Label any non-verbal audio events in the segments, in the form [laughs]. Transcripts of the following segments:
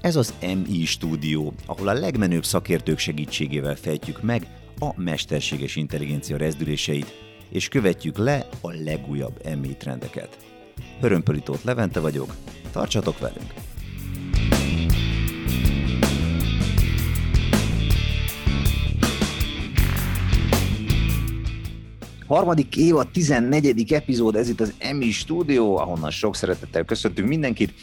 Ez az MI stúdió, ahol a legmenőbb szakértők segítségével fejtjük meg a mesterséges intelligencia rezdüléseit, és követjük le a legújabb MI trendeket. Hörömpölitót Levente vagyok, tartsatok velünk! Harmadik évad, 14. epizód, ez itt az EMI stúdió, ahonnan sok szeretettel köszöntünk mindenkit.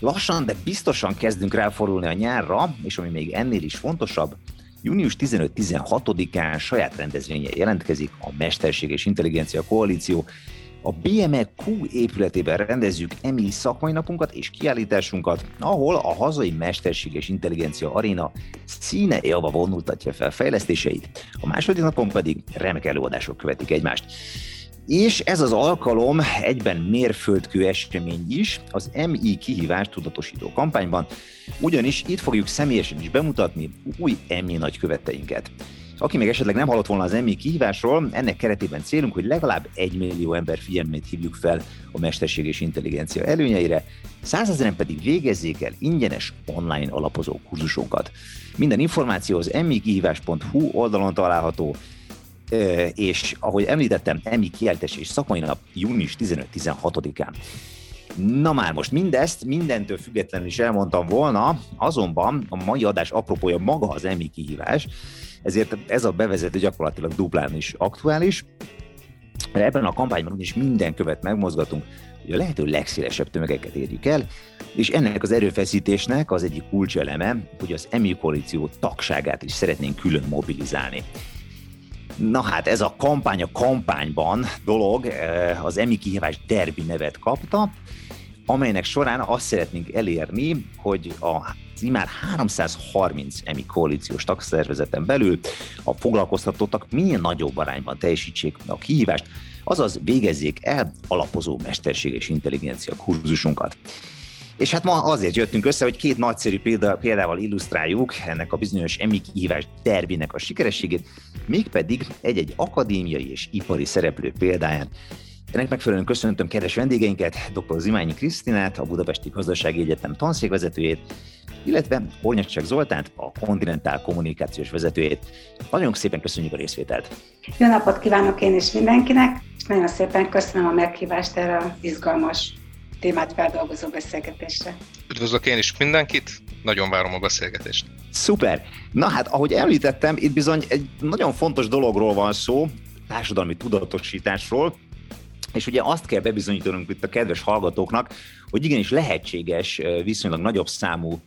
Lassan, de biztosan kezdünk ráforulni a nyárra, és ami még ennél is fontosabb, június 15-16-án saját rendezvénye jelentkezik a Mesterséges Intelligencia Koalíció. A BMQ épületében rendezzük EMI szakmai napunkat és kiállításunkat, ahol a hazai Mesterséges Intelligencia Aréna színe java vonultatja fel fejlesztéseit. A második napon pedig remek előadások követik egymást. És ez az alkalom egyben mérföldkő esemény is az MI kihívás tudatosító kampányban, ugyanis itt fogjuk személyesen is bemutatni új MI nagyköveteinket. Aki még esetleg nem hallott volna az MI kihívásról, ennek keretében célunk, hogy legalább egy millió ember figyelmét hívjuk fel a mesterség és intelligencia előnyeire, százezeren pedig végezzék el ingyenes online alapozó kurzusunkat. Minden információ az mikihívás.hu oldalon található, és ahogy említettem, EMI kieltes és szakmai nap június 15-16-án. Na már most mindezt mindentől függetlenül is elmondtam volna, azonban a mai adás apropója maga az EMI kihívás, ezért ez a bevezető gyakorlatilag duplán is aktuális. Ebben a kampányban is minden követ megmozgatunk, hogy a lehető legszélesebb tömegeket érjük el, és ennek az erőfeszítésnek az egyik kulcseleme, hogy az EMI koalíció tagságát is szeretnénk külön mobilizálni. Na hát ez a kampány a kampányban dolog eh, az EMI kihívás derbi nevet kapta, amelynek során azt szeretnénk elérni, hogy a már 330 EMI koalíciós tagszervezeten belül a foglalkoztatottak milyen nagyobb arányban teljesítsék a kihívást, azaz végezzék el alapozó mesterséges intelligencia kurzusunkat. És hát ma azért jöttünk össze, hogy két nagyszerű példa, példával illusztráljuk ennek a bizonyos EMI kihívás derbinek a sikerességét, mégpedig egy-egy akadémiai és ipari szereplő példáján. Ennek megfelelően köszöntöm kedves vendégeinket, dr. Zimányi Krisztinát, a Budapesti Gazdasági Egyetem tanszékvezetőjét, illetve Ornyacsák Zoltánt, a Kontinentál kommunikációs vezetőjét. Nagyon szépen köszönjük a részvételt! Jó napot kívánok én is mindenkinek, és nagyon szépen köszönöm a meghívást erre az izgalmas témát feldolgozó beszélgetésre. Üdvözlök én is mindenkit, nagyon várom a beszélgetést. Szuper! Na hát, ahogy említettem, itt bizony egy nagyon fontos dologról van szó, társadalmi tudatosításról, és ugye azt kell bebizonyítanunk itt a kedves hallgatóknak, hogy igenis lehetséges viszonylag nagyobb számú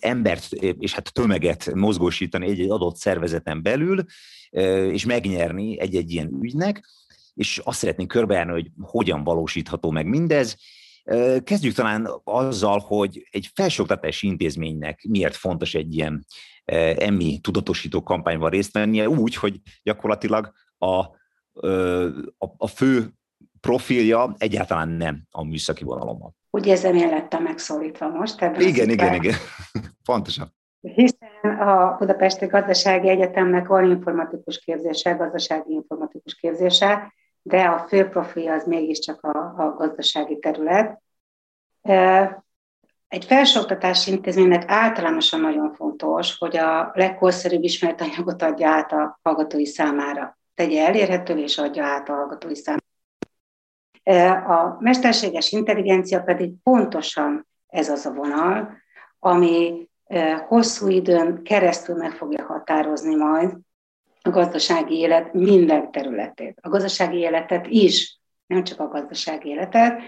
embert és hát tömeget mozgósítani egy-egy adott szervezeten belül, és megnyerni egy-egy ilyen ügynek, és azt szeretnénk körbejárni, hogy hogyan valósítható meg mindez. Kezdjük talán azzal, hogy egy felsőoktatási intézménynek miért fontos egy ilyen emmi tudatosító kampányban részt vennie, úgy, hogy gyakorlatilag a, a, a fő profilja egyáltalán nem a műszaki vonalon. Úgy érzem, én lettem megszólítva most. Ebben igen, igen, igen. [laughs] Pontosan. Hiszen a Budapesti Gazdasági Egyetemnek van informatikus képzése, gazdasági informatikus képzése, de a fő profilja az mégiscsak a, a gazdasági terület. Egy felsőoktatási intézménynek általánosan nagyon fontos, hogy a legkorszerűbb ismeretanyagot adja át a hallgatói számára. Tegye elérhetővé és adja át a hallgatói számára. A mesterséges intelligencia pedig pontosan ez az a vonal, ami hosszú időn keresztül meg fogja határozni majd a gazdasági élet minden területét. A gazdasági életet is, nem csak a gazdasági életet.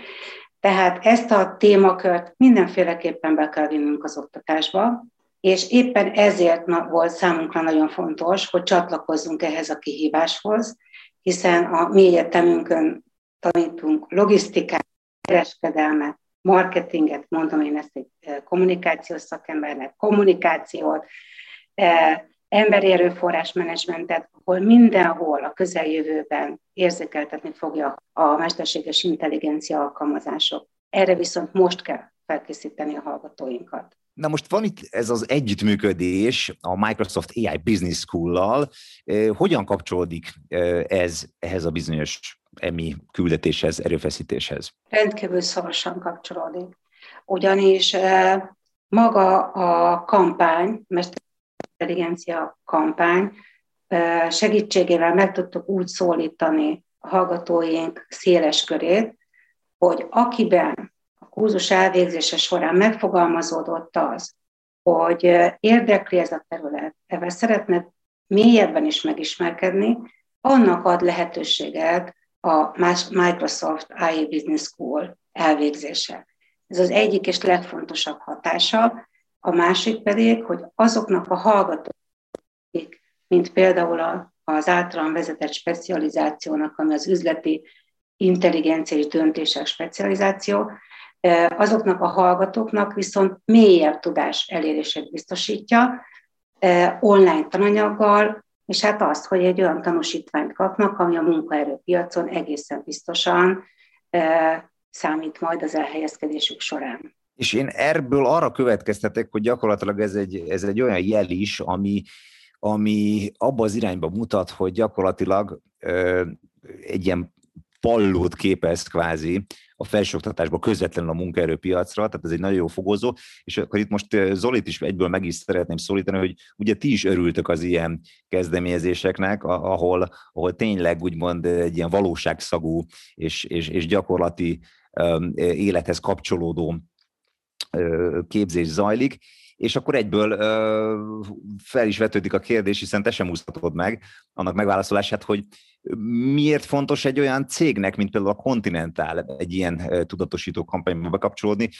Tehát ezt a témakört mindenféleképpen be kell vinnünk az oktatásba, és éppen ezért volt számunkra nagyon fontos, hogy csatlakozzunk ehhez a kihíváshoz, hiszen a mi egyetemünkön tanítunk logisztikát, kereskedelmet, marketinget, mondom én ezt egy eh, kommunikációs szakembernek, kommunikációt, eh, emberi erőforrás menedzsmentet, ahol mindenhol a közeljövőben érzékeltetni fogja a mesterséges intelligencia alkalmazások. Erre viszont most kell felkészíteni a hallgatóinkat. Na most van itt ez az együttműködés a Microsoft AI Business School-lal. Hogyan kapcsolódik ez ehhez a bizonyos emi küldetéshez, erőfeszítéshez? Rendkívül szorosan kapcsolódik. Ugyanis maga a kampány, intelligencia kampány segítségével meg tudtuk úgy szólítani a hallgatóink széles körét, hogy akiben a kurzus elvégzése során megfogalmazódott az, hogy érdekli ez a terület, ebben szeretne mélyebben is megismerkedni, annak ad lehetőséget a Microsoft IA Business School elvégzése. Ez az egyik és legfontosabb hatása. A másik pedig, hogy azoknak a hallgatók, mint például az általán vezetett specializációnak, ami az üzleti intelligencia és döntések specializáció, azoknak a hallgatóknak viszont mélyebb tudás elérését biztosítja, online tananyaggal, és hát azt, hogy egy olyan tanúsítványt kapnak, ami a munkaerőpiacon egészen biztosan számít majd az elhelyezkedésük során. És én ebből arra következtetek, hogy gyakorlatilag ez egy, ez egy olyan jel is, ami, ami abba az irányba mutat, hogy gyakorlatilag ö, egy ilyen pallót képez kvázi a felsőoktatásba közvetlenül a munkaerőpiacra, tehát ez egy nagyon jó fogózó, és akkor itt most Zolit is egyből meg is szeretném szólítani, hogy ugye ti is örültök az ilyen kezdeményezéseknek, ahol, ahol tényleg úgymond egy ilyen valóságszagú és, és, és gyakorlati élethez kapcsolódó képzés zajlik, és akkor egyből fel is vetődik a kérdés, hiszen te sem úszhatod meg annak megválaszolását, hogy miért fontos egy olyan cégnek, mint például a Continental egy ilyen tudatosító kampányba bekapcsolódni,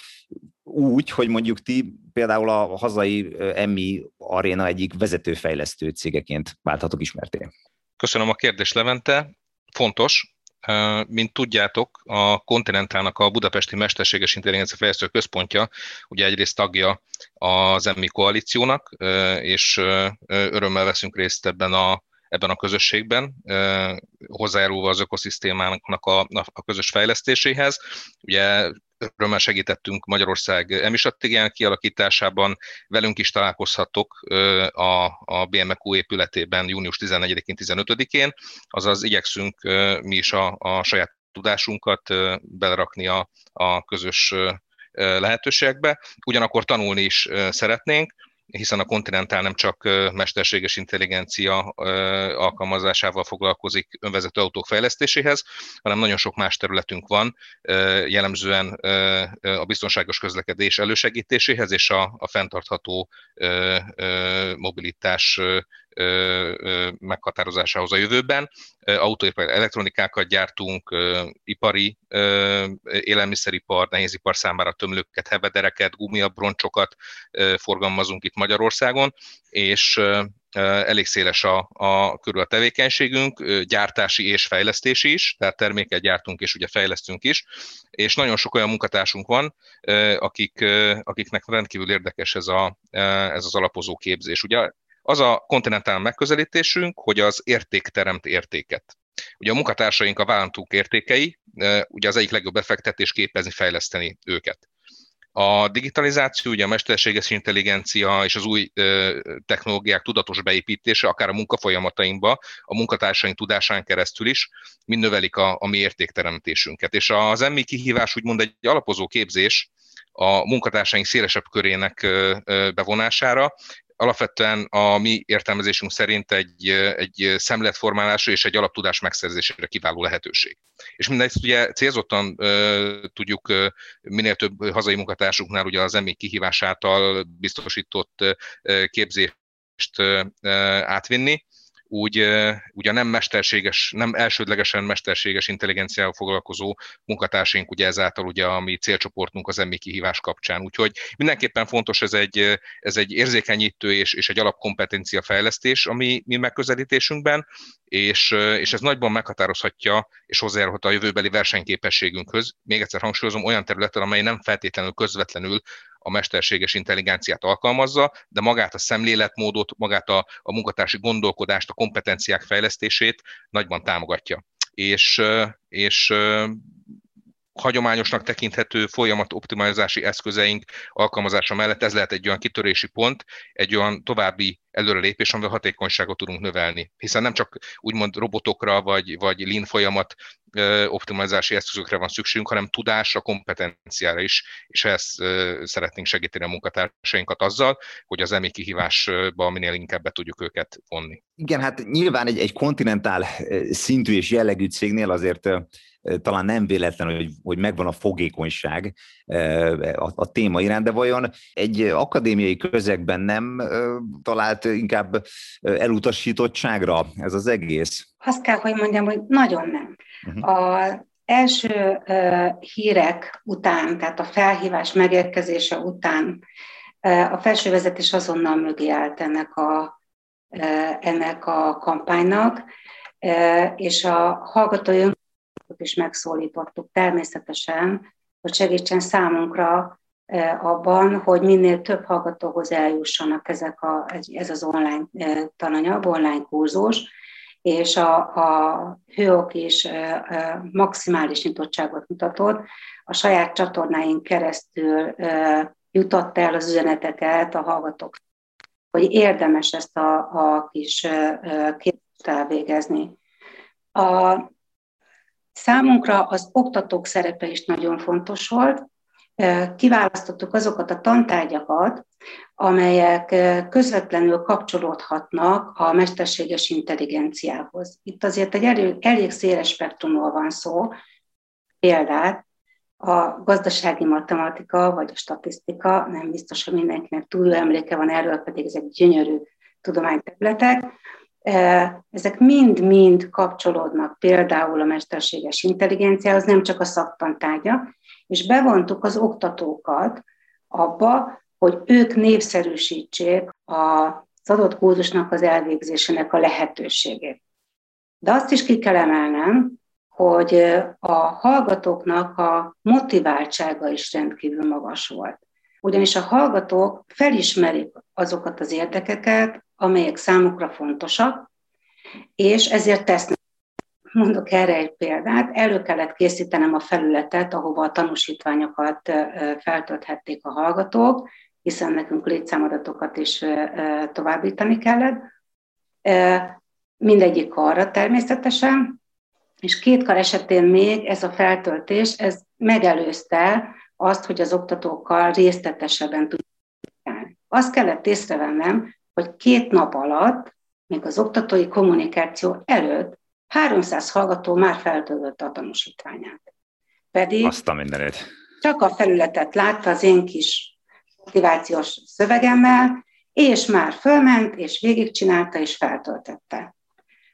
úgy, hogy mondjuk ti például a hazai Emmi Arena egyik vezetőfejlesztő cégeként válthatok ismerté. Köszönöm a kérdést, Levente. Fontos, mint tudjátok, a Continentalnak a Budapesti Mesterséges Intelligencia Fejlesztő Központja ugye egyrészt tagja az EMMI koalíciónak, és örömmel veszünk részt ebben a ebben a közösségben, hozzájárulva az ökoszisztémának a, a közös fejlesztéséhez. Ugye örömmel segítettünk Magyarország EMI stratégián kialakításában, velünk is találkozhatok a, a BMQ épületében június 14-én, 15-én, azaz igyekszünk mi is a, a saját tudásunkat belerakni a, a közös lehetőségekbe. Ugyanakkor tanulni is szeretnénk, hiszen a Continental nem csak mesterséges intelligencia alkalmazásával foglalkozik önvezető autók fejlesztéséhez, hanem nagyon sok más területünk van, jellemzően a biztonságos közlekedés elősegítéséhez és a fenntartható mobilitás meghatározásához a jövőben. Autóipar elektronikákat gyártunk, ipari, élelmiszeripar, nehézipar számára tömlőket, hevedereket, gumiabroncsokat forgalmazunk itt Magyarországon, és elég széles a, a körül a tevékenységünk, gyártási és fejlesztési is, tehát terméket gyártunk és ugye fejlesztünk is, és nagyon sok olyan munkatársunk van, akik, akiknek rendkívül érdekes ez, a, ez az alapozó képzés. Ugye az a kontinentál megközelítésünk, hogy az érték teremt értéket. Ugye a munkatársaink a vállalatunk értékei, ugye az egyik legjobb befektetés képezni, fejleszteni őket. A digitalizáció, ugye a mesterséges intelligencia és az új technológiák tudatos beépítése, akár a munkafolyamatainkba, a munkatársaink tudásán keresztül is, mind növelik a, a mi értékteremtésünket. És az emmi kihívás úgymond egy alapozó képzés, a munkatársaink szélesebb körének bevonására, alapvetően a mi értelmezésünk szerint egy, egy szemletformálásra és egy alaptudás megszerzésére kiváló lehetőség. És mindezt ugye célzottan uh, tudjuk uh, minél több hazai munkatársunknál ugye az emély kihívás által biztosított képzést átvinni, úgy, úgy a nem mesterséges, nem elsődlegesen mesterséges intelligenciával foglalkozó munkatársaink ugye ezáltal ugye a mi célcsoportunk az emmi kihívás kapcsán. Úgyhogy mindenképpen fontos ez egy, ez egy érzékenyítő és, és egy alapkompetencia fejlesztés a mi, mi megközelítésünkben, és, és ez nagyban meghatározhatja és hozzájárulhat a jövőbeli versenyképességünkhöz. Még egyszer hangsúlyozom, olyan területen, amely nem feltétlenül közvetlenül a mesterséges intelligenciát alkalmazza, de magát a szemléletmódot, magát a, a munkatársi gondolkodást, a kompetenciák fejlesztését nagyban támogatja. És, és hagyományosnak tekinthető folyamat optimalizási eszközeink alkalmazása mellett ez lehet egy olyan kitörési pont, egy olyan további előrelépés, amivel hatékonyságot tudunk növelni. Hiszen nem csak úgymond robotokra vagy, vagy lean folyamat optimalizási eszközökre van szükségünk, hanem tudásra, kompetenciára is, és ezt szeretnénk segíteni a munkatársainkat azzal, hogy az emi kihívásba minél inkább be tudjuk őket vonni. Igen, hát nyilván egy, egy kontinentál szintű és jellegű cégnél azért talán nem véletlen, hogy, hogy megvan a fogékonyság a, a téma iránt, de vajon egy akadémiai közegben nem talált inkább elutasítottságra ez az egész? Azt kell, hogy mondjam, hogy nagyon nem. Uh-huh. A első hírek után, tehát a felhívás megérkezése után a felsővezetés azonnal mögé állt ennek a, ennek a kampánynak, és a hallgatói is megszólítottuk természetesen, hogy segítsen számunkra abban, hogy minél több hallgatóhoz eljussanak ezek a, ez az online tananyag, online kurzus, és a, a hőok is maximális nyitottságot mutatott. A saját csatornáink keresztül jutott el az üzeneteket a hallgatók, hogy érdemes ezt a, a kis képzést elvégezni. A, Számunkra az oktatók szerepe is nagyon fontos volt. Kiválasztottuk azokat a tantárgyakat, amelyek közvetlenül kapcsolódhatnak a mesterséges intelligenciához. Itt azért egy elég, elég széles spektrumról van szó. Példát, a gazdasági matematika vagy a statisztika, nem biztos, hogy mindenkinek túl jó emléke van erről, pedig ezek gyönyörű tudományterületek. Ezek mind-mind kapcsolódnak például a mesterséges intelligenciához, nem csak a szaktantárgya, és bevontuk az oktatókat abba, hogy ők népszerűsítsék az adott kurzusnak az elvégzésének a lehetőségét. De azt is ki kell emelnem, hogy a hallgatóknak a motiváltsága is rendkívül magas volt. Ugyanis a hallgatók felismerik azokat az érdekeket, amelyek számukra fontosak, és ezért tesznek. Mondok erre egy példát. Elő kellett készítenem a felületet, ahova a tanúsítványokat feltölthették a hallgatók, hiszen nekünk létszámadatokat is továbbítani kellett. Mindegyik arra természetesen, és két kar esetén még ez a feltöltés, ez megelőzte azt, hogy az oktatókkal részletesebben tudják. Azt kellett észrevennem, hogy két nap alatt, még az oktatói kommunikáció előtt 300 hallgató már feltöltötte a tanúsítványát. Pedig Azt a mindenét. csak a felületet látta az én kis motivációs szövegemmel, és már fölment, és végigcsinálta, és feltöltette.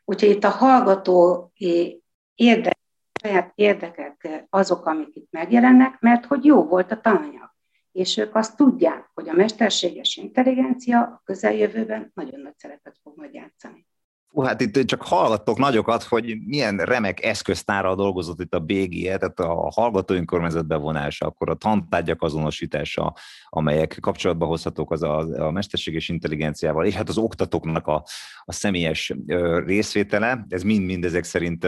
Úgyhogy itt a hallgatói érdek, saját érdekek azok, amik itt megjelennek, mert hogy jó volt a tananyag és ők azt tudják, hogy a mesterséges intelligencia a közeljövőben nagyon nagy szerepet fog majd játszani. Hú, hát itt csak hallgattok nagyokat, hogy milyen remek eszköztára dolgozott itt a BGE, tehát a hallgató önkormányzat bevonása, akkor a tantárgyak azonosítása, amelyek kapcsolatba hozhatók az a, a mesterséges intelligenciával, és hát az oktatóknak a, a személyes részvétele, ez mind-mind ezek szerint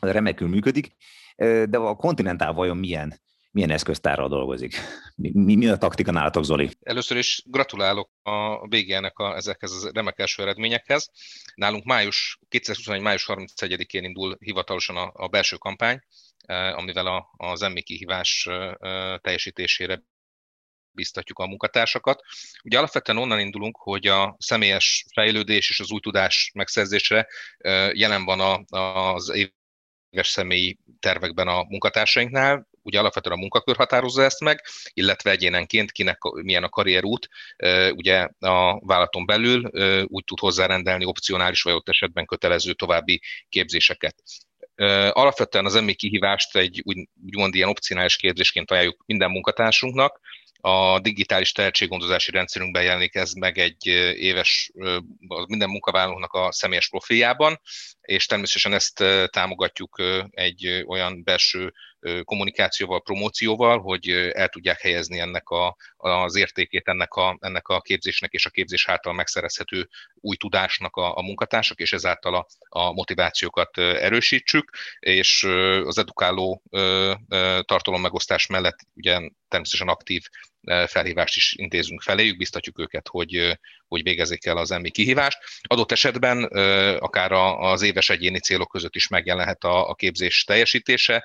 remekül működik, de a kontinentál vajon milyen milyen eszköztárral dolgozik? Mi, mi a taktika nálatok, Zoli? Először is gratulálok a BGN-nek a, ezekhez az remek első eredményekhez. Nálunk május, 2021. május 31-én indul hivatalosan a, a belső kampány, eh, amivel a, az emmi kihívás eh, teljesítésére biztatjuk a munkatársakat. Ugye alapvetően onnan indulunk, hogy a személyes fejlődés és az új tudás megszerzésre eh, jelen van a, az éves személyi tervekben a munkatársainknál, ugye alapvetően a munkakör határozza ezt meg, illetve egyénenként kinek milyen a karrierút, ugye a vállalaton belül úgy tud hozzárendelni opcionális vagy ott esetben kötelező további képzéseket. Alapvetően az emmi kihívást egy úgy, úgymond ilyen opcionális képzésként ajánljuk minden munkatársunknak, a digitális tehetséggondozási rendszerünkben jelenik ez meg egy éves, minden munkavállalónak a személyes profiljában, és természetesen ezt támogatjuk egy olyan belső kommunikációval, promócióval, hogy el tudják helyezni ennek a, az értékét ennek a, ennek a képzésnek és a képzés által megszerezhető új tudásnak a, a munkatársak, és ezáltal a, a motivációkat erősítsük, és az edukáló tartalommegosztás mellett ugye természetesen aktív felhívást is intézünk feléjük, biztatjuk őket, hogy, hogy végezik el az emmi kihívást. Adott esetben akár az éves egyéni célok között is megjelenhet a, a képzés teljesítése.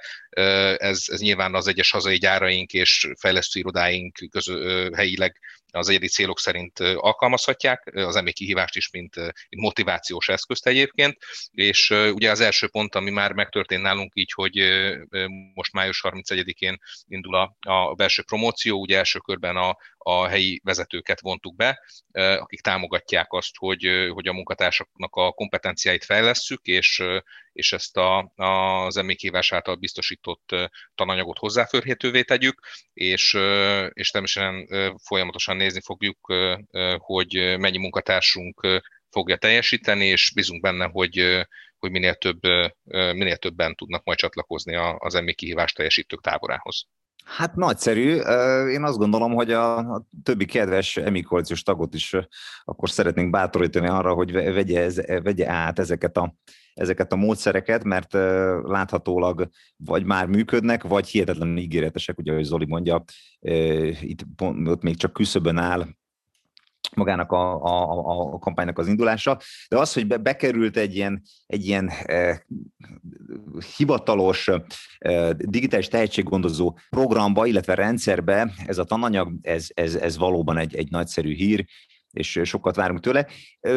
Ez, ez nyilván az egyes hazai gyáraink és fejlesztő irodáink közö, helyileg az egyedi célok szerint alkalmazhatják, az emmi kihívást is, mint, mint motivációs eszközt egyébként, és ugye az első pont, ami már megtörtént nálunk így, hogy most május 31-én indul a, a belső promóció, ugye első körben a, a helyi vezetőket vontuk be, akik támogatják azt, hogy, hogy a munkatársaknak a kompetenciáit fejlesszük, és, és ezt a, az emékhívás által biztosított tananyagot hozzáférhetővé tegyük, és, és természetesen folyamatosan nézni fogjuk, hogy mennyi munkatársunk fogja teljesíteni, és bízunk benne, hogy, hogy minél, több, minél többen tudnak majd csatlakozni az emmi kihívás teljesítők táborához. Hát nagyszerű. Én azt gondolom, hogy a, többi kedves emikoalíciós tagot is akkor szeretnénk bátorítani arra, hogy vegye, ez, vegye át ezeket a, ezeket a módszereket, mert láthatólag vagy már működnek, vagy hihetetlenül ígéretesek, ugye, ahogy Zoli mondja, itt ott még csak küszöbön áll magának a, a, a kampánynak az indulása, de az, hogy be, bekerült egy ilyen, egy ilyen eh, hivatalos eh, digitális tehetséggondozó programba, illetve rendszerbe ez a tananyag, ez, ez, ez valóban egy, egy nagyszerű hír, és sokat várunk tőle.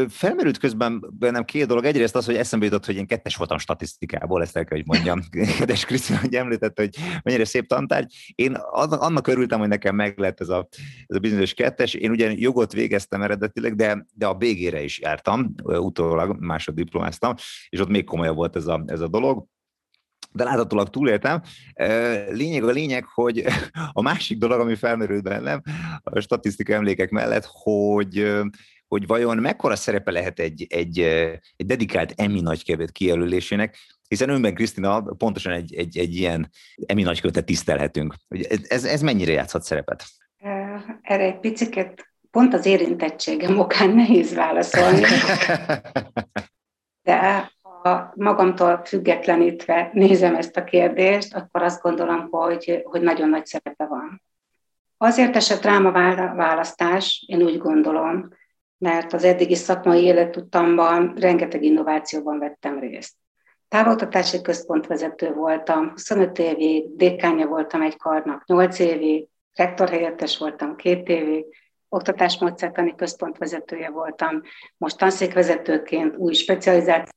Felmerült közben bennem két dolog. Egyrészt az, hogy eszembe jutott, hogy én kettes voltam statisztikából, ezt el kell, hogy mondjam. [laughs] Kedves Krisztina, hogy említette, hogy mennyire szép tantárgy. Én annak örültem, hogy nekem meg lett ez a, ez a bizonyos kettes. Én ugye jogot végeztem eredetileg, de, de a BG-re is jártam, utólag másoddiplomáztam, és ott még komolyabb volt ez a, ez a dolog de láthatólag túléltem. Lényeg a lényeg, hogy [laughs] a másik dolog, ami felmerült bennem, a statisztika emlékek mellett, hogy hogy vajon mekkora szerepe lehet egy, egy, egy dedikált EMI nagykövet kijelölésének, hiszen önben Krisztina pontosan egy, egy, egy ilyen EMI nagykövetet tisztelhetünk. Ez, ez mennyire játszhat szerepet? Erre egy picit pont az érintettségem okán nehéz válaszolni. [laughs] De ha magamtól függetlenítve nézem ezt a kérdést, akkor azt gondolom, hogy, hogy nagyon nagy szerepe van. Azért esett rám a választás, én úgy gondolom, mert az eddigi szakmai életutamban rengeteg innovációban vettem részt. Távoltatási központvezető voltam, 25 évig, dékánya voltam egy karnak 8 évig, rektorhelyettes voltam két évig, oktatásmódszertani központvezetője voltam, most tanszékvezetőként új specializáció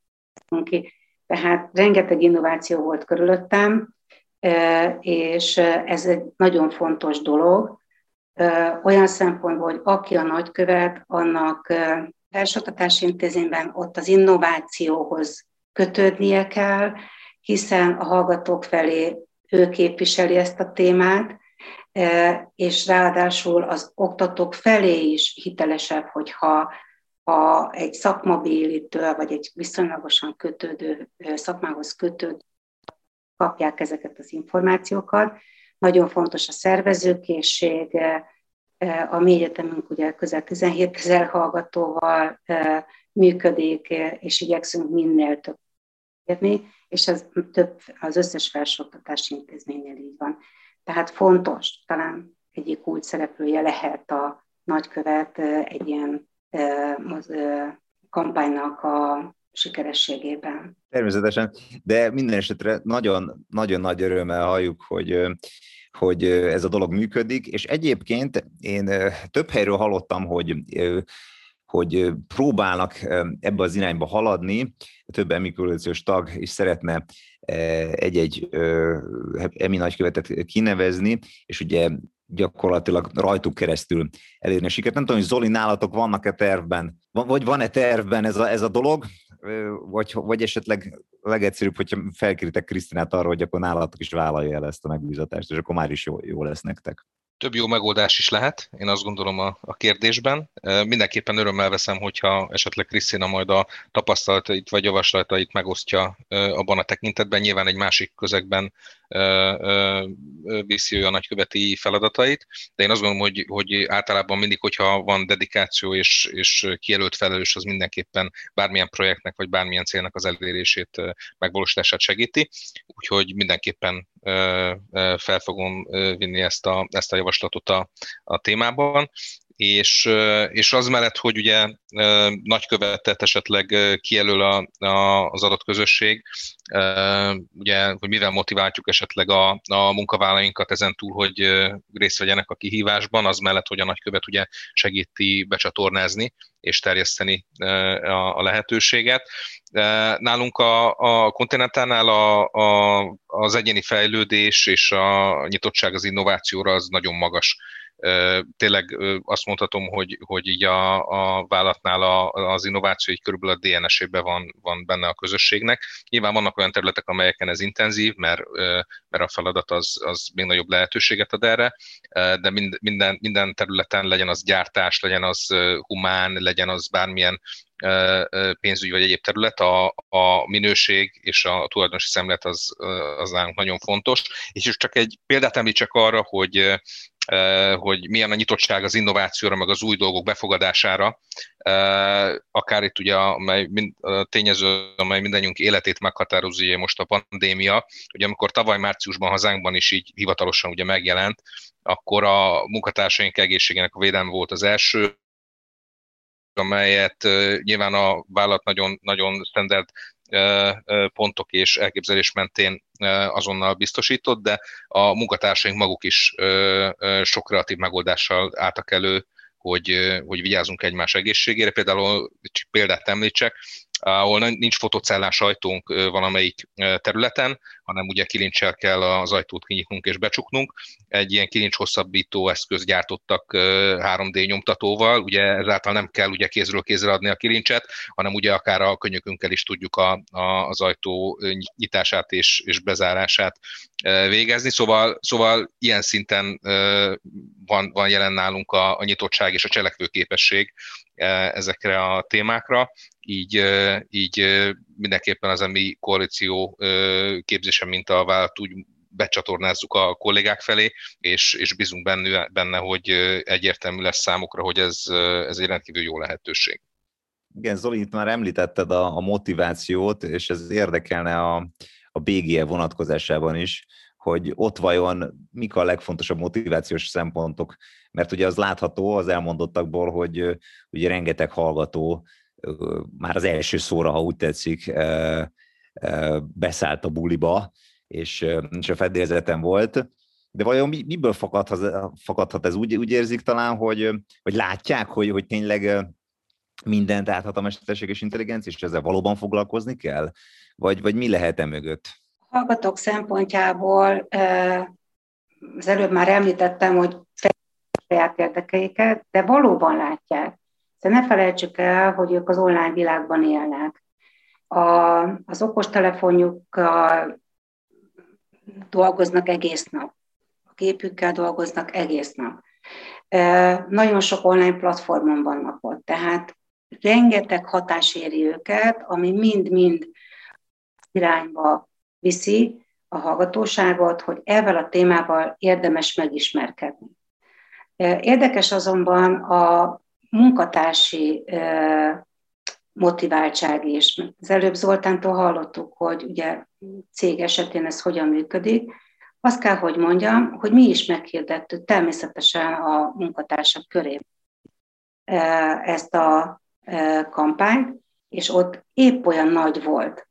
ki. Tehát rengeteg innováció volt körülöttem, és ez egy nagyon fontos dolog, olyan szempontból, hogy aki a nagykövet, annak felsőoktatási intézményben ott az innovációhoz kötődnie kell, hiszen a hallgatók felé ő képviseli ezt a témát, és ráadásul az oktatók felé is hitelesebb, hogyha ha egy szakmabélitől, vagy egy viszonylagosan kötődő szakmához kötődő kapják ezeket az információkat. Nagyon fontos a szervezőkészség, a mi egyetemünk ugye közel 17 ezer hallgatóval működik, és igyekszünk minél több érni, és ez több az összes felsőoktatási intézménynél így van. Tehát fontos, talán egyik úgy szereplője lehet a nagykövet egy ilyen kampánynak a sikerességében. Természetesen, de minden esetre nagyon, nagyon nagy örömmel halljuk, hogy hogy ez a dolog működik, és egyébként én több helyről hallottam, hogy hogy próbálnak ebbe az irányba haladni, több emigrációs tag is szeretne egy-egy emi nagykövetet kinevezni, és ugye gyakorlatilag rajtuk keresztül elérni a sikert. Nem tudom, hogy Zoli, nálatok vannak-e tervben, vagy van-e tervben ez a, ez a dolog, vagy, vagy esetleg legegyszerűbb, hogyha felkéritek Krisztinát arra, hogy akkor nálatok is vállalja el ezt a megbízatást, és akkor már is jó, jó lesz nektek több jó megoldás is lehet, én azt gondolom a, a kérdésben. Mindenképpen örömmel veszem, hogyha esetleg Krisztina majd a tapasztalatait vagy javaslatait megosztja abban a tekintetben, nyilván egy másik közegben viszi ő a nagyköveti feladatait, de én azt gondolom, hogy, hogy általában mindig, hogyha van dedikáció és, és kijelölt felelős, az mindenképpen bármilyen projektnek vagy bármilyen célnak az elérését, megvalósítását segíti, úgyhogy mindenképpen fel fogom vinni ezt a, ezt a javaslatot a, a témában és, és az mellett, hogy ugye nagykövetet esetleg kijelöl a, a, az adott közösség, ugye, hogy mivel motiváljuk esetleg a, a munkavállalóinkat ezen túl, hogy részt vegyenek a kihívásban, az mellett, hogy a nagykövet ugye segíti becsatornázni és terjeszteni a, a lehetőséget. Nálunk a, a kontinentánál a, a, az egyéni fejlődés és a nyitottság az innovációra az nagyon magas Tényleg azt mondhatom, hogy, hogy így a, a vállalatnál a, az innováció így körülbelül a DNS-ében van, van benne a közösségnek. Nyilván vannak olyan területek, amelyeken ez intenzív, mert, mert a feladat az, az még nagyobb lehetőséget ad erre, de minden, minden területen legyen az gyártás, legyen az humán, legyen az bármilyen pénzügyi vagy egyéb terület, a, a minőség és a tulajdonosi szemlélet az, az nálunk nagyon fontos. És csak egy példát említsek arra, hogy hogy milyen a nyitottság az innovációra, meg az új dolgok befogadására, akár itt ugye amely, a tényező, amely mindannyiunk életét meghatározó, most a pandémia, ugye amikor tavaly márciusban hazánkban is így hivatalosan ugye megjelent, akkor a munkatársaink egészségének a védelme volt az első, amelyet nyilván a vállalat nagyon, nagyon standard pontok és elképzelés mentén azonnal biztosított, de a munkatársaink maguk is sok kreatív megoldással álltak elő, hogy, hogy vigyázunk egymás egészségére. Például példát említsek, ahol nincs fotocellás ajtónk valamelyik területen, hanem ugye kilincsel kell az ajtót kinyitnunk és becsuknunk. Egy ilyen kilincs hosszabbító eszköz gyártottak 3D nyomtatóval, ugye ezáltal nem kell ugye kézről kézre adni a kilincset, hanem ugye akár a könyökünkkel is tudjuk a, a, az ajtó nyitását és, és bezárását végezni, szóval, szóval ilyen szinten van, van jelen nálunk a, a nyitottság és a cselekvőképesség ezekre a témákra, így, így mindenképpen az mi koalíció képzése mint a vállalat úgy becsatornázzuk a kollégák felé, és, és bízunk benne, benne, hogy egyértelmű lesz számukra, hogy ez, ez egy rendkívül jó lehetőség. Igen, Zoli, itt már említetted a, a motivációt, és ez érdekelne a, a BGE vonatkozásában is, hogy ott vajon mik a legfontosabb motivációs szempontok, mert ugye az látható az elmondottakból, hogy ugye rengeteg hallgató már az első szóra, ha úgy tetszik, beszállt a buliba, és, és a fedélzeten volt. De vajon miből fakadhat, fakadhat ez? Úgy, úgy érzik talán, hogy, hogy látják, hogy, hogy tényleg mindent áthat a mesterséges intelligencia, és ezzel valóban foglalkozni kell? Vagy, vagy mi lehet e mögött? Hallgatók szempontjából az előbb már említettem, hogy saját érdekeiket, de valóban látják. Szóval ne felejtsük el, hogy ők az online világban élnek. A, az okostelefonjukkal dolgoznak egész nap. A képükkel dolgoznak egész nap. E, nagyon sok online platformon vannak ott, tehát rengeteg hatás éri őket, ami mind-mind irányba viszi a hallgatóságot, hogy ezzel a témával érdemes megismerkedni. Érdekes azonban a munkatársi motiváltság is. Az előbb Zoltántól hallottuk, hogy ugye cég esetén ez hogyan működik. Azt kell, hogy mondjam, hogy mi is meghirdettük természetesen a munkatársak köré ezt a kampányt, és ott épp olyan nagy volt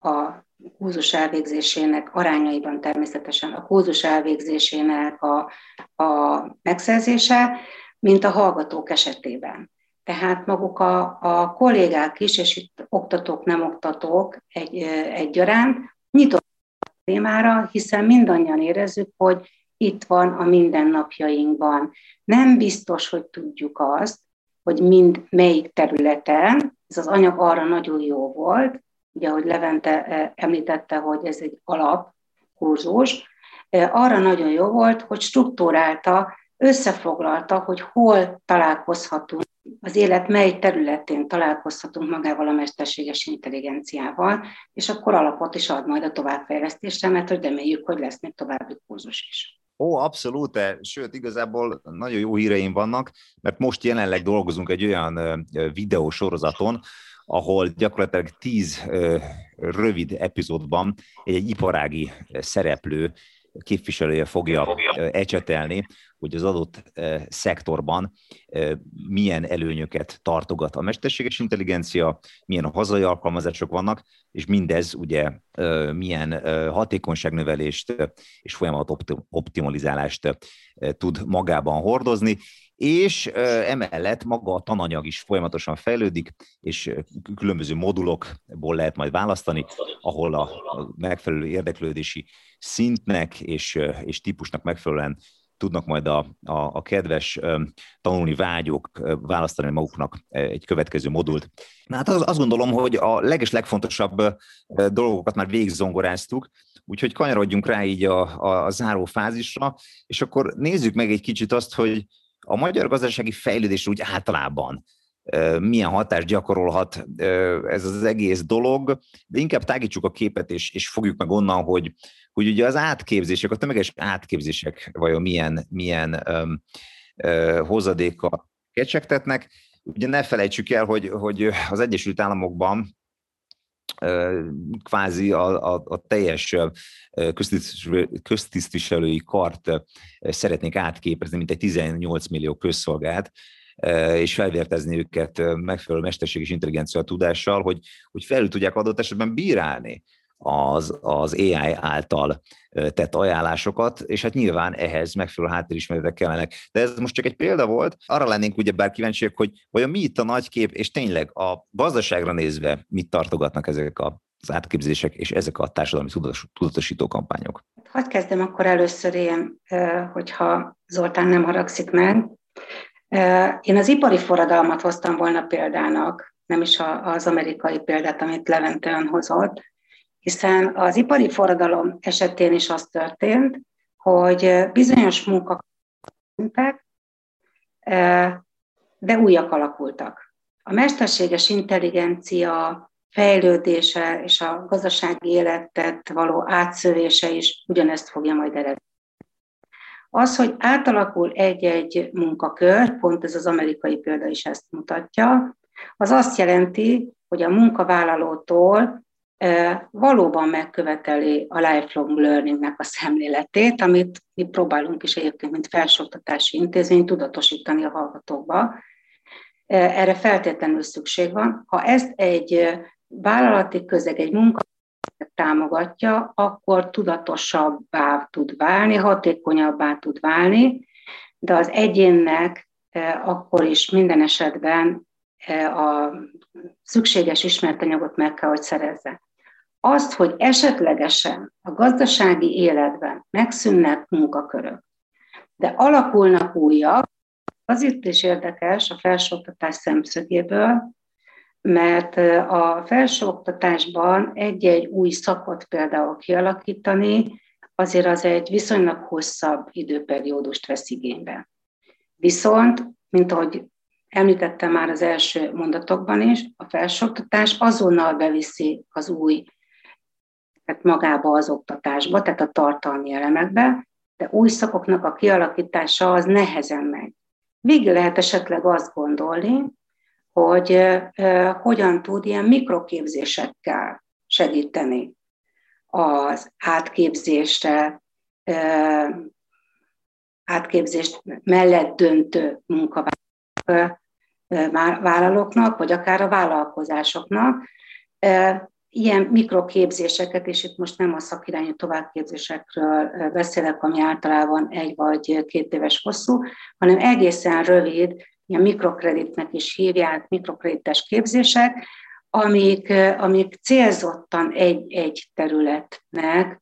a kurzus elvégzésének arányaiban természetesen a kurzus elvégzésének a, a megszerzése, mint a hallgatók esetében. Tehát maguk a, a kollégák is, és itt oktatók, nem oktatók egy, egyaránt nyitott a témára, hiszen mindannyian érezzük, hogy itt van a mindennapjainkban. Nem biztos, hogy tudjuk azt, hogy mind melyik területen, ez az anyag arra nagyon jó volt, ugye, ahogy Levente említette, hogy ez egy alapkurzus, arra nagyon jó volt, hogy struktúrálta összefoglalta, hogy hol találkozhatunk, az élet mely területén találkozhatunk magával a mesterséges intelligenciával, és akkor alapot is ad majd a továbbfejlesztésre, mert hogy reméljük, hogy lesz még további kurzus is. Ó, abszolút, sőt, igazából nagyon jó híreim vannak, mert most jelenleg dolgozunk egy olyan videósorozaton, ahol gyakorlatilag tíz rövid epizódban egy iparági szereplő képviselője fogja ecsetelni, hogy az adott szektorban milyen előnyöket tartogat a mesterséges intelligencia, milyen hazai alkalmazások vannak, és mindez ugye milyen hatékonyságnövelést és folyamat optimalizálást tud magában hordozni, és emellett maga a tananyag is folyamatosan fejlődik, és különböző modulokból lehet majd választani, ahol a megfelelő érdeklődési szintnek és, és típusnak megfelelően tudnak majd a, a, a kedves tanulni vágyók választani maguknak egy következő modult. Na hát az, azt gondolom, hogy a leges legfontosabb dolgokat már végigzongoráztuk, úgyhogy kanyarodjunk rá így a, a, a záró fázisra, és akkor nézzük meg egy kicsit azt, hogy a magyar gazdasági fejlődés úgy általában milyen hatást gyakorolhat ez az egész dolog, de inkább tágítsuk a képet, és, és fogjuk meg onnan, hogy, hogy ugye az átképzések, a tömeges átképzések vajon milyen, milyen hozadéka kecsegtetnek. Ugye ne felejtsük el, hogy, hogy az Egyesült Államokban kvázi a, a, a teljes köztisztviselői kart szeretnék átképezni, mint egy 18 millió közszolgált, és felvértezni őket megfelelő mesterséges intelligencia tudással, hogy, hogy felül tudják adott esetben bírálni az, az AI által tett ajánlásokat, és hát nyilván ehhez megfelelő háttérismeretek kellenek. De ez most csak egy példa volt. Arra lennénk ugye bár kíváncsiak, hogy vajon mi itt a nagy kép, és tényleg a gazdaságra nézve mit tartogatnak ezek a az átképzések és ezek a társadalmi tudatosító kampányok. Hadd kezdem akkor először én, hogyha Zoltán nem haragszik meg. Én az ipari forradalmat hoztam volna példának, nem is az amerikai példát, amit Levente hozott, hiszen az ipari forradalom esetén is az történt, hogy bizonyos munkak de újak alakultak. A mesterséges intelligencia fejlődése és a gazdasági életet való átszövése is ugyanezt fogja majd eredni. Az, hogy átalakul egy-egy munkakör, pont ez az amerikai példa is ezt mutatja, az azt jelenti, hogy a munkavállalótól valóban megköveteli a lifelong learningnek a szemléletét, amit mi próbálunk is egyébként, mint felsőoktatási intézmény tudatosítani a hallgatókba. Erre feltétlenül szükség van. Ha ezt egy vállalati közeg, egy munka támogatja, akkor tudatosabbá tud válni, hatékonyabbá tud válni, de az egyénnek akkor is minden esetben a szükséges ismertanyagot meg kell, hogy szerezze. Azt, hogy esetlegesen a gazdasági életben megszűnnek munkakörök, de alakulnak újak, az itt is érdekes a felsőoktatás szemszögéből, mert a felsőoktatásban egy-egy új szakot például kialakítani, azért az egy viszonylag hosszabb időperiódust vesz igénybe. Viszont, mint ahogy említettem már az első mondatokban is, a felsőoktatás azonnal beviszi az új, tehát magába az oktatásba, tehát a tartalmi elemekbe, de új szakoknak a kialakítása az nehezen megy. Végül lehet esetleg azt gondolni, hogy hogyan tud ilyen mikroképzésekkel segíteni az átképzésre, átképzést mellett döntő munkavállalóknak, vagy akár a vállalkozásoknak. Ilyen mikroképzéseket, és itt most nem a szakirányú továbbképzésekről beszélek, ami általában egy vagy két éves hosszú, hanem egészen rövid ilyen mikrokreditnek is hívják, mikrokredites képzések, amik, amik célzottan egy-egy területnek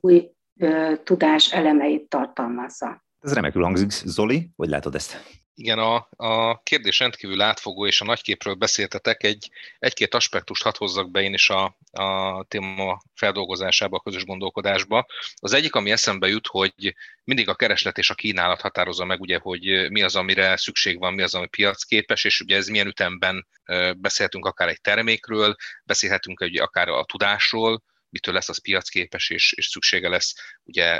új ö, tudás elemeit tartalmazza. Ez remekül hangzik, Zoli, hogy látod ezt? Igen, a, a kérdés rendkívül átfogó, és a nagyképről beszéltetek. Egy, egy-két aspektust hadd hozzak be én is a, a téma feldolgozásába, a közös gondolkodásba. Az egyik, ami eszembe jut, hogy mindig a kereslet és a kínálat határozza meg, ugye, hogy mi az, amire szükség van, mi az, ami piacképes, és ugye ez milyen ütemben beszélhetünk akár egy termékről, beszélhetünk ugye akár a tudásról, mitől lesz az piacképes, és, és szüksége lesz ugye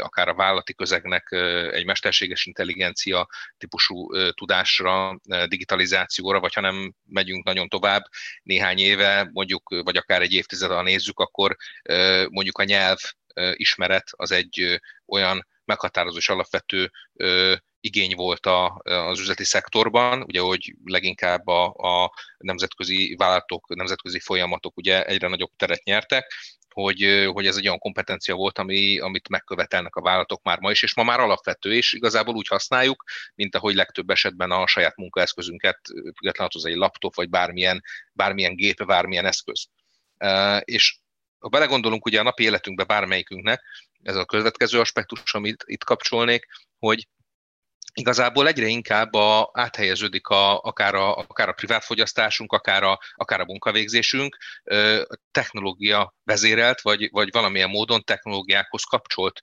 akár a vállalati közegnek egy mesterséges intelligencia típusú tudásra, digitalizációra, vagy ha nem megyünk nagyon tovább, néhány éve, mondjuk, vagy akár egy évtizedre nézzük, akkor mondjuk a nyelv ismeret az egy olyan meghatározó és alapvető igény volt a, az üzleti szektorban, ugye, hogy leginkább a, a nemzetközi vállalatok, nemzetközi folyamatok ugye egyre nagyobb teret nyertek, hogy, hogy ez egy olyan kompetencia volt, ami, amit megkövetelnek a vállalatok már ma is, és ma már alapvető, és igazából úgy használjuk, mint ahogy legtöbb esetben a saját munkaeszközünket, függetlenül az egy laptop, vagy bármilyen, bármilyen gép, bármilyen eszköz. És ha belegondolunk ugye a napi életünkbe bármelyikünknek, ez a következő aspektus, amit itt kapcsolnék, hogy igazából egyre inkább a, áthelyeződik a, akár, a, akár a privát fogyasztásunk, akár a, akár a munkavégzésünk technológia vezérelt, vagy, vagy valamilyen módon technológiákhoz kapcsolt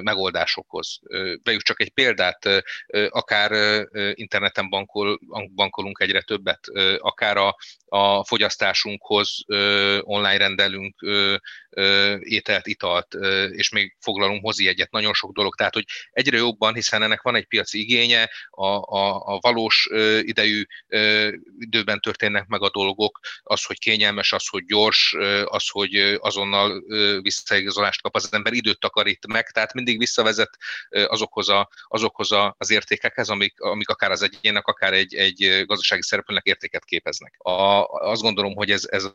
megoldásokhoz. Vegyük csak egy példát, akár interneten bankol, bankolunk egyre többet, akár a, a fogyasztásunkhoz online rendelünk ételt, italt, és még foglalunk mozi egyet, nagyon sok dolog. Tehát, hogy egyre jobban, hiszen ennek van egy piaci igénye, a, a, a valós idejű időben történnek meg a dolgok, az, hogy kényelmes, az, hogy gyors, az, hogy azonnal visszaigazolást kap az ember, időt takarít meg, tehát mindig visszavezet azokhoz, a, azokhoz a, az értékekhez, amik, amik akár az egyének, akár egy, egy gazdasági szereplőnek értéket képeznek. A, azt gondolom, hogy ez, ez,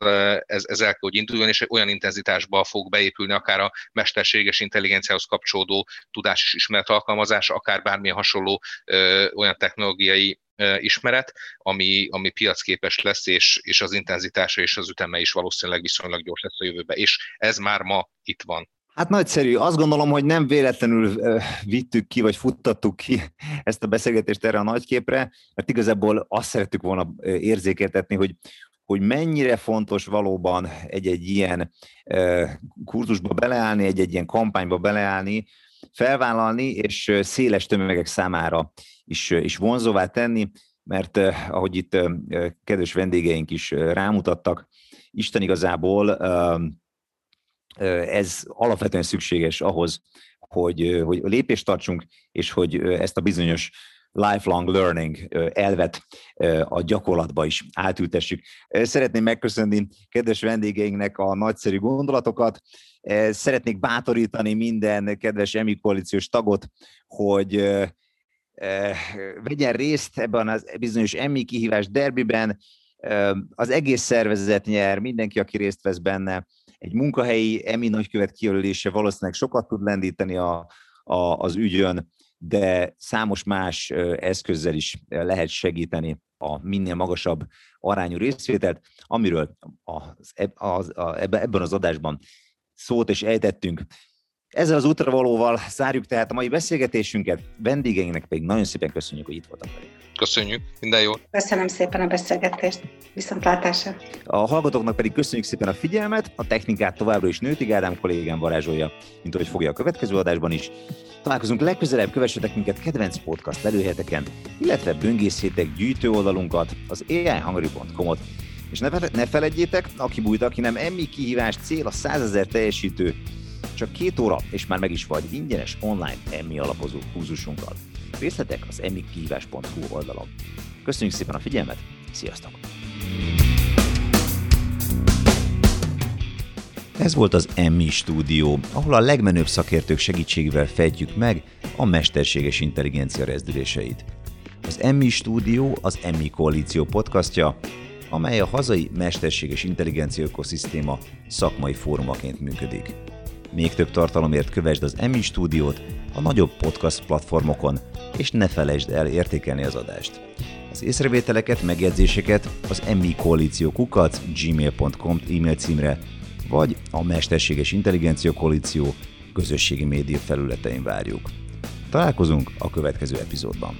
ez, ez el kell, hogy induljon, és olyan intenzitásba fog beépülni akár a mesterséges intelligenciához kapcsolódó tudás és ismeret alkalmazása, akár bármilyen hasonló ö, olyan technológiai ismeret, ami, ami piacképes lesz, és, és az intenzitása és az üteme is valószínűleg viszonylag gyors lesz a jövőbe. És ez már ma itt van. Hát nagyszerű. Azt gondolom, hogy nem véletlenül vittük ki, vagy futtattuk ki [laughs] ezt a beszélgetést erre a nagyképre, mert igazából azt szerettük volna érzékeltetni, hogy hogy mennyire fontos valóban egy-egy ilyen kurzusba beleállni, egy-egy ilyen kampányba beleállni, felvállalni, és széles tömegek számára is, is vonzóvá tenni, mert ahogy itt kedves vendégeink is rámutattak, Isten igazából ez alapvetően szükséges ahhoz, hogy, hogy lépést tartsunk, és hogy ezt a bizonyos lifelong learning elvet a gyakorlatba is átültessük. Szeretném megköszönni kedves vendégeinknek a nagyszerű gondolatokat. Szeretnék bátorítani minden kedves EMI koalíciós tagot, hogy vegyen részt ebben az bizonyos EMI kihívás derbiben. Az egész szervezet nyer, mindenki, aki részt vesz benne. Egy munkahelyi EMI nagykövet kijelölése valószínűleg sokat tud lendíteni a, a, az ügyön de számos más eszközzel is lehet segíteni a minél magasabb arányú részvételt, amiről az, az, a, ebben az adásban szót és ejtettünk. Ezzel az útravalóval zárjuk tehát a mai beszélgetésünket, vendégeinknek pedig nagyon szépen köszönjük, hogy itt voltak velünk. Köszönjük, minden jót! Köszönöm szépen a beszélgetést, viszontlátásra! A hallgatóknak pedig köszönjük szépen a figyelmet, a technikát továbbra is Nőti Ádám kollégám varázsolja, mint ahogy fogja a következő adásban is. Találkozunk legközelebb, kövessetek minket kedvenc podcast lelőheteken, illetve böngészétek gyűjtő oldalunkat, az aihungary.com-ot, és ne, ne feledjétek, aki bújt, aki nem emmi kihívás cél a 100 ezer teljesítő, csak két óra, és már meg is vagy ingyenes online emmi alapozó kurzusunkkal. Részletek az emmikihívás.hu oldalon. Köszönjük szépen a figyelmet, sziasztok! Ez volt az Emmi stúdió, ahol a legmenőbb szakértők segítségével fejtjük meg a mesterséges intelligencia rezdüléseit. Az Emmi stúdió az Emmi koalíció podcastja, amely a hazai mesterséges intelligencia ökoszisztéma szakmai fórumaként működik. Még több tartalomért kövesd az Emmi stúdiót a nagyobb podcast platformokon, és ne felejtsd el értékelni az adást. Az észrevételeket, megjegyzéseket az Emmi koalíció kukac gmail.com e-mail címre vagy a Mesterséges Intelligencia Koalíció közösségi média felületein várjuk. Találkozunk a következő epizódban.